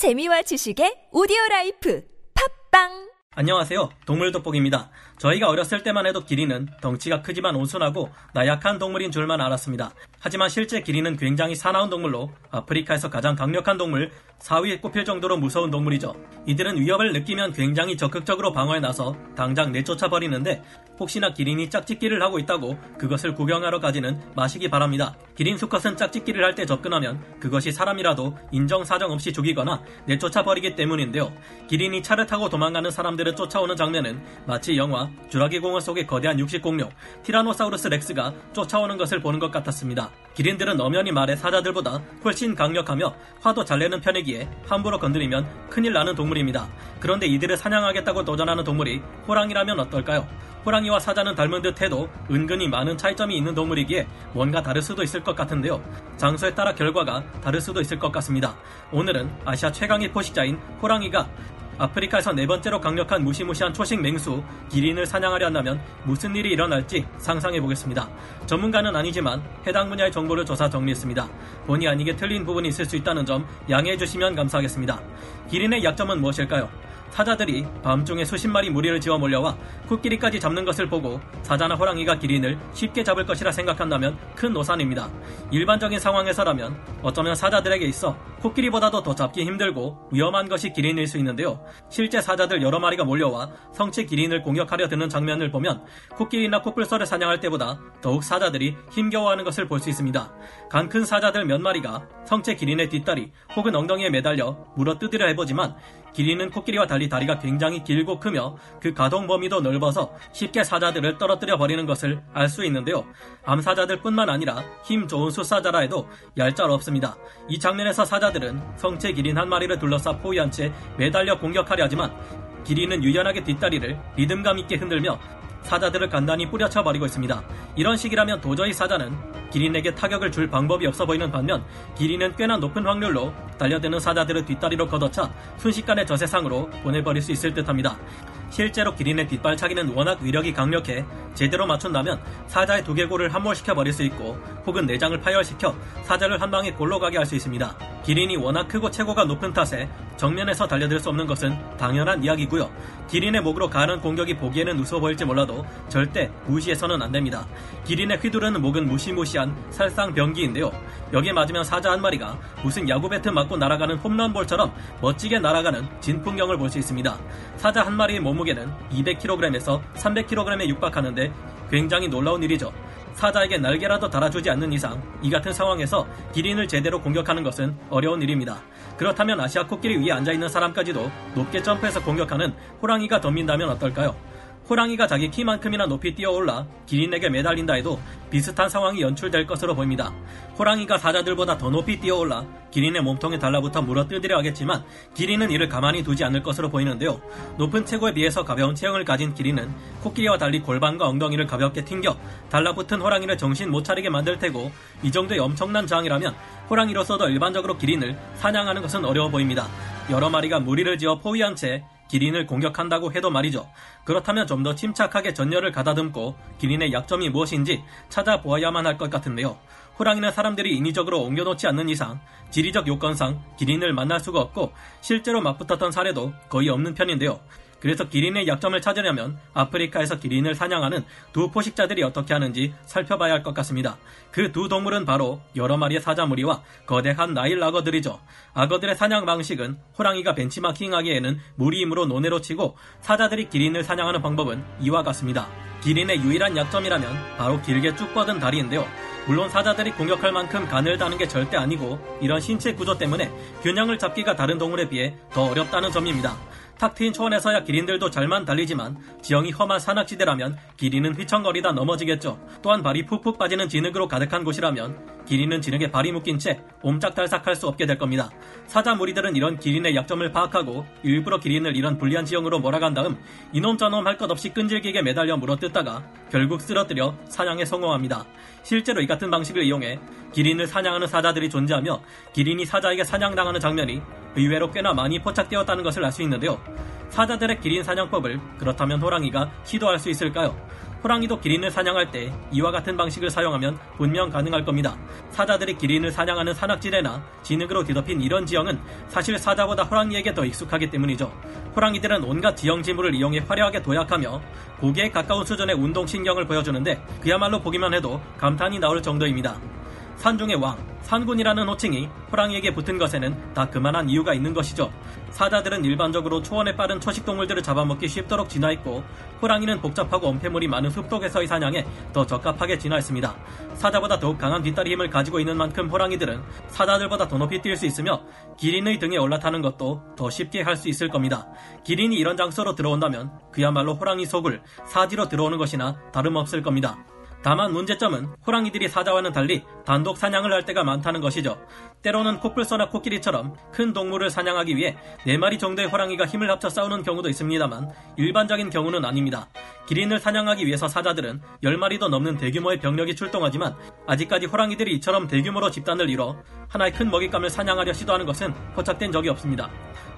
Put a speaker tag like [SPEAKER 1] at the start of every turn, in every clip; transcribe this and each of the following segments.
[SPEAKER 1] 재미와 지식의 오디오 라이프 팟빵
[SPEAKER 2] 안녕하세요. 동물 돋보기입니다. 저희가 어렸을 때만 해도 기린은 덩치가 크지만 온순하고 나약한 동물인 줄만 알았습니다. 하지만 실제 기린은 굉장히 사나운 동물로 아프리카에서 가장 강력한 동물 4위에 꼽힐 정도로 무서운 동물이죠. 이들은 위협을 느끼면 굉장히 적극적으로 방어에 나서 당장 내쫓아 버리는데 혹시나 기린이 짝짓기를 하고 있다고 그것을 구경하러 가지는 마시기 바랍니다. 기린 수컷은 짝짓기를 할 때 접근하면 그것이 사람이라도 인정사정 없이 죽이거나 내쫓아 버리기 때문인데요. 기린이 차를 타고 도망가는 사람들을 쫓아오는 장면은 마치 영화 주라기 공원 속의 거대한 육식 공룡 티라노사우루스 렉스가 쫓아오는 것을 보는 것 같았습니다. 기린들은 엄연히 말해 사자들보다 훨씬 강력하며 화도 잘 내는 편이기에 함부로 건드리면 큰일 나는 동물입니다. 그런데 이들을 사냥하겠다고 도전하는 동물이 호랑이라면 어떨까요? 호랑이와 사자는 닮은 듯 해도 은근히 많은 차이점이 있는 동물이기에 뭔가 다를 수도 있을 것 같은데요. 장소에 따라 결과가 다를 수도 있을 것 같습니다. 오늘은 아시아 최강의 포식자인 호랑이가 아프리카에서 네 번째로 강력한 무시무시한 초식 맹수 기린을 사냥하려 한다면 무슨 일이 일어날지 상상해 보겠습니다. 전문가는 아니지만 해당 분야의 정보를 조사 정리했습니다. 본의 아니게 틀린 부분이 있을 수 있다는 점 양해해 주시면 감사하겠습니다. 기린의 약점은 무엇일까요? 사자들이 밤중에 수십 마리 무리를 지어 몰려와 코끼리까지 잡는 것을 보고 사자나 호랑이가 기린을 쉽게 잡을 것이라 생각한다면 큰 노산입니다. 일반적인 상황에서라면 어쩌면 사자들에게 있어 코끼리보다도 더 잡기 힘들고 위험한 것이 기린일 수 있는데요. 실제 사자들 여러 마리가 몰려와 성체 기린을 공격하려 드는 장면을 보면 코끼리나 코뿔소를 사냥할 때보다 더욱 사자들이 힘겨워하는 것을 볼 수 있습니다. 간큰 사자들 몇 마리가 성체 기린의 뒷다리 혹은 엉덩이에 매달려 물어 뜯으려 해보지만 기린은 코끼리와 달리 다리가 굉장히 길고 크며 그 가동 범위도 넓어서 쉽게 사자들을 떨어뜨려 버리는 것을 알 수 있는데요. 암사자들뿐만 아니라 힘 좋은 숫사자라 해도 얄짤 없습니다. 이 장면에서 사자들은 성체 기린 한 마리를 둘러싸 포위한 채 매달려 공격하려 하지만 기린은 유연하게 뒷다리를 리듬감 있게 흔들며 사자들을 간단히 뿌려쳐 버리고 있습니다. 이런 식이라면 도저히 사자는 기린에게 타격을 줄 방법이 없어 보이는 반면 기린은 꽤나 높은 확률로 달려드는 사자들을 뒷다리로 걷어차 순식간에 저 세상으로 보내버릴 수 있을 듯합니다. 실제로 기린의 뒷발차기는 워낙 위력이 강력해 제대로 맞춘다면 사자의 두개골을 함몰시켜 버릴 수 있고 혹은 내장을 파열시켜 사자를 한 방에 골로 가게 할 수 있습니다. 기린이 워낙 크고 체고가 높은 탓에 정면에서 달려들 수 없는 것은 당연한 이야기고요. 기린의 목으로 가는 공격이 보기에는 우스워 보일지 몰라도 절대 무시해서는 안 됩니다. 기린의 휘두르는 목은 무시무시한 살상병기인데요. 여기에 맞으면 사자 한 마리가 무슨 야구 배트 맞고 날아가는 홈런볼처럼 멋지게 날아가는 진풍경을 볼 수 있습니다. 사자 한 마리의 몸무게는 200kg에서 300kg에 육박하는데 굉장히 놀라운 일이죠. 사자에게 날개라도 달아주지 않는 이상 이 같은 상황에서 기린을 제대로 공격하는 것은 어려운 일입니다. 그렇다면 아시아 코끼리 위에 앉아있는 사람까지도 높게 점프해서 공격하는 호랑이가 덤빈다면 어떨까요? 호랑이가 자기 키만큼이나 높이 뛰어올라 기린에게 매달린다 해도 비슷한 상황이 연출될 것으로 보입니다. 호랑이가 사자들보다 더 높이 뛰어올라 기린의 몸통에 달라붙어 물어뜯으려 하겠지만 기린은 이를 가만히 두지 않을 것으로 보이는데요. 높은 체구에 비해서 가벼운 체형을 가진 기린은 코끼리와 달리 골반과 엉덩이를 가볍게 튕겨 달라붙은 호랑이를 정신 못 차리게 만들 테고 이 정도의 엄청난 저항이라면 호랑이로서도 일반적으로 기린을 사냥하는 것은 어려워 보입니다. 여러 마리가 무리를 지어 포위한 채 기린을 공격한다고 해도 말이죠. 그렇다면 좀 더 침착하게 전열을 가다듬고 기린의 약점이 무엇인지 찾아보아야만 할 것 같은데요. 호랑이는 사람들이 인위적으로 옮겨놓지 않는 이상 지리적 요건상 기린을 만날 수가 없고 실제로 맞붙었던 사례도 거의 없는 편인데요. 그래서 기린의 약점을 찾으려면 아프리카에서 기린을 사냥하는 두 포식자들이 어떻게 하는지 살펴봐야 할 것 같습니다. 그 두 동물은 바로 여러 마리의 사자무리와 거대한 나일 악어들이죠. 악어들의 사냥 방식은 호랑이가 벤치마킹하기에는 무리이므로 논외로 치고 사자들이 기린을 사냥하는 방법은 이와 같습니다. 기린의 유일한 약점이라면 바로 길게 쭉 뻗은 다리인데요. 물론 사자들이 공격할 만큼 가늘다는 게 절대 아니고 이런 신체 구조 때문에 균형을 잡기가 다른 동물에 비해 더 어렵다는 점입니다. 탁 트인 초원에서야 기린들도 잘만 달리지만 지형이 험한 산악지대라면 기린은 휘청거리다 넘어지겠죠. 또한 발이 푹푹 빠지는 진흙으로 가득한 곳이라면 기린은 진흙에 발이 묶인 채 옴짝달싹할 수 없게 될 겁니다. 사자 무리들은 이런 기린의 약점을 파악하고 일부러 기린을 이런 불리한 지형으로 몰아간 다음 이놈 저놈 할 것 없이 끈질기게 매달려 물어뜯다가 결국 쓰러뜨려 사냥에 성공합니다. 실제로 이 같은 방식을 이용해 기린을 사냥하는 사자들이 존재하며 기린이 사자에게 사냥당하는 장면이 의외로 꽤나 많이 포착되었다는 것을 알 수 있는데요. 사자들의 기린 사냥법을 그렇다면 호랑이가 시도할 수 있을까요? 호랑이도 기린을 사냥할 때 이와 같은 방식을 사용하면 분명 가능할 겁니다. 사자들이 기린을 사냥하는 산악지대나 진흙으로 뒤덮인 이런 지형은 사실 사자보다 호랑이에게 더 익숙하기 때문이죠. 호랑이들은 온갖 지형 지물을 이용해 화려하게 도약하며 고기에 가까운 수준의 운동신경을 보여주는데 그야말로 보기만 해도 감탄이 나올 정도입니다. 산중의 왕, 산군이라는 호칭이 호랑이에게 붙은 것에는 다 그만한 이유가 있는 것이죠. 사자들은 일반적으로 초원에 빠른 초식 동물들을 잡아먹기 쉽도록 진화했고 호랑이는 복잡하고 엄폐물이 많은 숲속에서의 사냥에 더 적합하게 진화했습니다. 사자보다 더욱 강한 뒷다리 힘을 가지고 있는 만큼 호랑이들은 사자들보다 더 높이 뛸 수 있으며 기린의 등에 올라타는 것도 더 쉽게 할 수 있을 겁니다. 기린이 이런 장소로 들어온다면 그야말로 호랑이 속을 사지로 들어오는 것이나 다름없을 겁니다. 다만 문제점은 호랑이들이 사자와는 달리 단독 사냥을 할 때가 많다는 것이죠. 때로는 코뿔소나 코끼리처럼 큰 동물을 사냥하기 위해 4마리 정도의 호랑이가 힘을 합쳐 싸우는 경우도 있습니다만 일반적인 경우는 아닙니다. 기린을 사냥하기 위해서 사자들은 10마리도 넘는 대규모의 병력이 출동하지만 아직까지 호랑이들이 이처럼 대규모로 집단을 이뤄 하나의 큰 먹잇감을 사냥하려 시도하는 것은 포착된 적이 없습니다.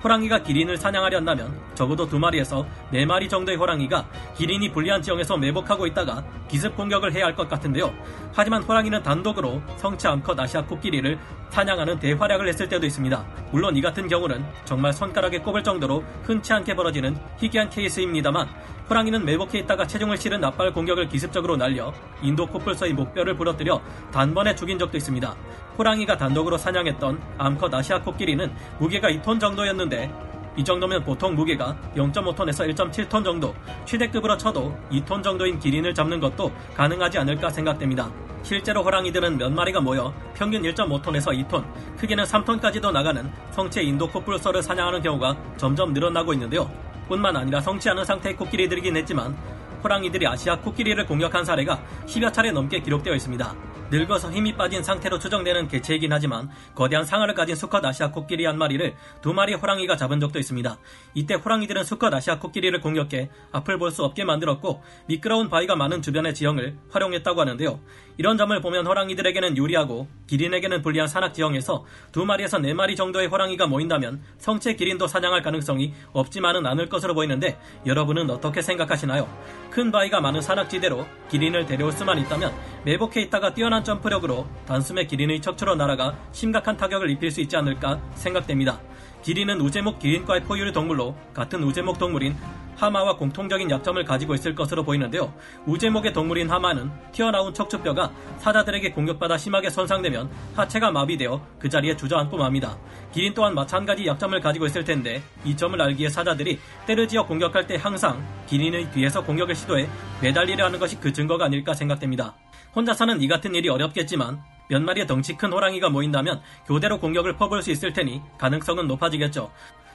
[SPEAKER 2] 호랑이가 기린을 사냥하려 한다면 적어도 두 마리에서 네 마리 정도의 호랑이가 기린이 불리한 지형에서 매복하고 있다가 기습 공격을 해야 할 것 같은데요. 하지만 호랑이는 단독으로 성체 암컷 아시아 코끼리를 사냥하는 대활약을 했을 때도 있습니다. 물론 이 같은 경우는 정말 손가락에 꼽을 정도로 흔치 않게 벌어지는 희귀한 케이스입니다만 호랑이는 매복해 있다가 체중을 실은 앞발 공격을 기습적으로 날려 인도 코뿔소의 목뼈를 부러뜨려 단번에 죽인 적도 있습니다. 호랑이가 단독으로 사냥했던 암컷 아시아 코끼리는 무게가 2톤 정도였는데 이 정도면 보통 무게가 0.5톤에서 1.7톤 정도, 최대급으로 쳐도 2톤 정도인 기린을 잡는 것도 가능하지 않을까 생각됩니다. 실제로 호랑이들은 몇 마리가 모여 평균 1.5톤에서 2톤, 크기는 3톤까지도 나가는 성체 인도 코뿔소를 사냥하는 경우가 점점 늘어나고 있는데요. 뿐만 아니라 성치 않은 상태의 코끼리들이긴 했지만 호랑이들이 아시아 코끼리를 공격한 사례가 10여 차례 넘게 기록되어 있습니다. 늙어서 힘이 빠진 상태로 추정되는 개체이긴 하지만 거대한 상아를 가진 수컷 아시아 코끼리 한 마리를 두 마리 호랑이가 잡은 적도 있습니다. 이때 호랑이들은 수컷 아시아 코끼리를 공격해 앞을 볼 수 없게 만들었고 미끄러운 바위가 많은 주변의 지형을 활용했다고 하는데요. 이런 점을 보면 호랑이들에게는 유리하고 기린에게는 불리한 산악 지형에서 두 마리에서 네 마리 정도의 호랑이가 모인다면 성체 기린도 사냥할 가능성이 없지만은 않을 것으로 보이는데 여러분은 어떻게 생각하시나요? 큰 바위가 많은 산악지대로 기린을 데려올 수만 있다면 매복해 있다가 뛰어난 점프력으로 단숨에 기린의 척추로 날아가 심각한 타격을 입힐 수 있지 않을까 생각됩니다. 기린은 우제목 기린과의 포유류 동물로 같은 우제목 동물인 하마와 공통적인 약점을 가지고 있을 것으로 보이는데요. 우제목의 동물인 하마는 튀어나온 척추뼈가 사자들에게 공격받아 심하게 손상되면 하체가 마비되어 그 자리에 주저앉고 맙니다. 기린 또한 마찬가지 약점을 가지고 있을 텐데 이 점을 알기에 사자들이 때르지어 공격할 때 항상 기린의 뒤에서 공격을 시도해 매달리려 하는 것이 그 증거가 아닐까 생각됩니다. 혼자서는 이 같은 일이 어렵겠지만 몇 마리의 덩치 큰 호랑이가 모인다면 교대로 공격을 퍼볼 수 있을 테니 가능성은 높아지겠죠.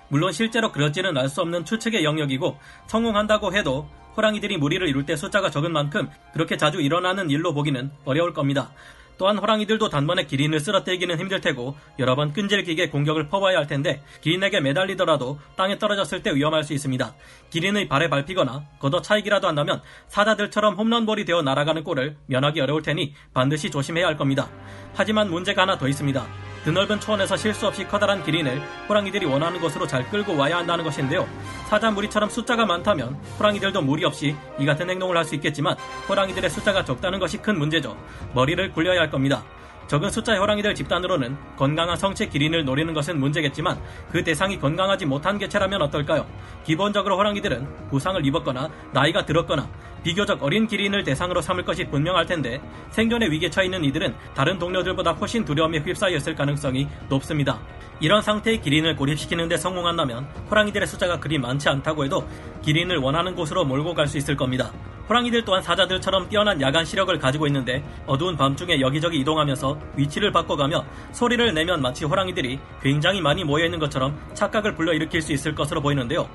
[SPEAKER 2] 물론 실제로 그렇지는 알 수 없는 추측의 영역이고 성공한다고 해도 호랑이들이 무리를 이룰 때 숫자가 적은 만큼 그렇게 자주 일어나는 일로 보기는 어려울 겁니다. 또한 호랑이들도 단번에 기린을 쓰러뜨리기는 힘들 테고 여러 번 끈질기게 공격을 퍼와야 할 텐데 기린에게 매달리더라도 땅에 떨어졌을 때 위험할 수 있습니다. 기린의 발에 밟히거나 걷어 차이기라도 한다면 사자들처럼 홈런볼이 되어 날아가는 꼴을 면하기 어려울 테니 반드시 조심해야 할 겁니다. 하지만 문제가 하나 더 있습니다. 드넓은 초원에서 실수 없이 커다란 기린을 호랑이들이 원하는 곳으로 잘 끌고 와야 한다는 것인데요. 사자 무리처럼 숫자가 많다면 호랑이들도 무리 없이 이 같은 행동을 할 수 있겠지만 호랑이들의 숫자가 적다는 것이 큰 문제죠. 머리를 굴려야 할 겁니다. 적은 숫자의 호랑이들 집단으로는 건강한 성체 기린을 노리는 것은 문제겠지만 그 대상이 건강하지 못한 개체라면 어떨까요? 기본적으로 호랑이들은 부상을 입었거나 나이가 들었거나 비교적 어린 기린을 대상으로 삼을 것이 분명할 텐데 생존의 위기에 처해 있는 이들은 다른 동료들보다 훨씬 두려움에 휩싸여 있을 가능성이 높습니다. 이런 상태의 기린을 고립시키는 데 성공한다면 호랑이들의 숫자가 그리 많지 않다고 해도 기린을 원하는 곳으로 몰고 갈 수 있을 겁니다. 호랑이들 또한 사자들처럼 뛰어난 야간 시력을 가지고 있는데 어두운 밤중에 여기저기 이동하면서 위치를 바꿔가며 소리를 내면 마치 호랑이들이 굉장히 많이 모여있는 것처럼 착각을 불러일으킬 수 있을 것으로 보이는데요.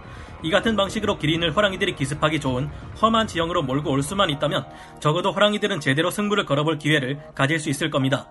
[SPEAKER 2] 이 같은 방식으로 기린을 호랑이들이 기습하기 좋은 험한 지형으로 몰고 올 수만 있다면 적어도 호랑이들은 제대로 승부를 걸어볼 기회를 가질 수 있을 겁니다.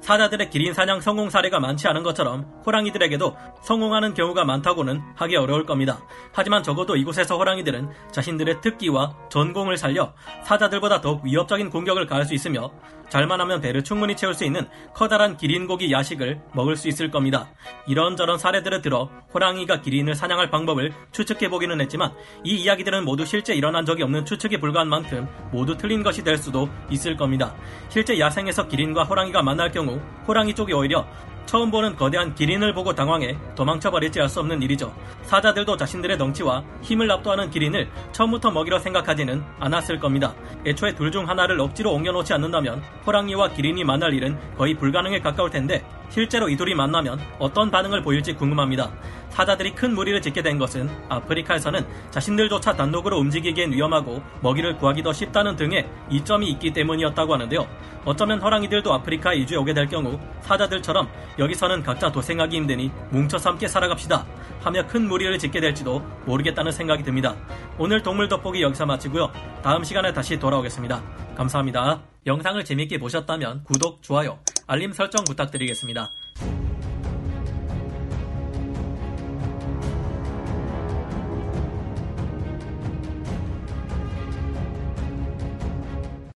[SPEAKER 2] 사자들의 기린 사냥 성공 사례가 많지 않은 것처럼 호랑이들에게도 성공하는 경우가 많다고는 하기 어려울 겁니다. 하지만 적어도 이곳에서 호랑이들은 자신들의 특기와 전공을 살려 사자들보다 더욱 위협적인 공격을 가할 수 있으며 잘만 하면 배를 충분히 채울 수 있는 커다란 기린고기 야식을 먹을 수 있을 겁니다. 이런저런 사례들을 들어 호랑이가 기린을 사냥할 방법을 추측해보기는 했지만 이 이야기들은 모두 실제 일어난 적이 없는 추측에 불과한 만큼 모두 틀린 것이 될 수도 있을 겁니다. 실제 야생에서 기린과 호랑이가 만날 경우 호랑이 쪽이 오히려 처음 보는 거대한 기린을 보고 당황해 도망쳐버릴지 알 수 없는 일이죠. 사자들도 자신들의 덩치와 힘을 압도하는 기린을 처음부터 먹이려 생각하지는 않았을 겁니다. 애초에 둘 중 하나를 억지로 옮겨놓지 않는다면 호랑이와 기린이 만날 일은 거의 불가능에 가까울 텐데 실제로 이 둘이 만나면 어떤 반응을 보일지 궁금합니다. 사자들이 큰 무리를 짓게 된 것은 아프리카에서는 자신들조차 단독으로 움직이기엔 위험하고 먹이를 구하기도 쉽다는 등의 이점이 있기 때문이었다고 하는데요. 어쩌면 호랑이들도 아프리카에 이주해 오게 될 경우 사자들처럼 여기서는 각자 도생하기 힘드니 뭉쳐서 함께 살아갑시다 하며 큰 무리를 짓게 될지도 모르겠다는 생각이 듭니다. 오늘 동물 돋보기 여기서 마치고요. 다음 시간에 다시 돌아오겠습니다. 감사합니다. 영상을 재밌게 보셨다면 구독, 좋아요, 알림 설정 부탁드리겠습니다.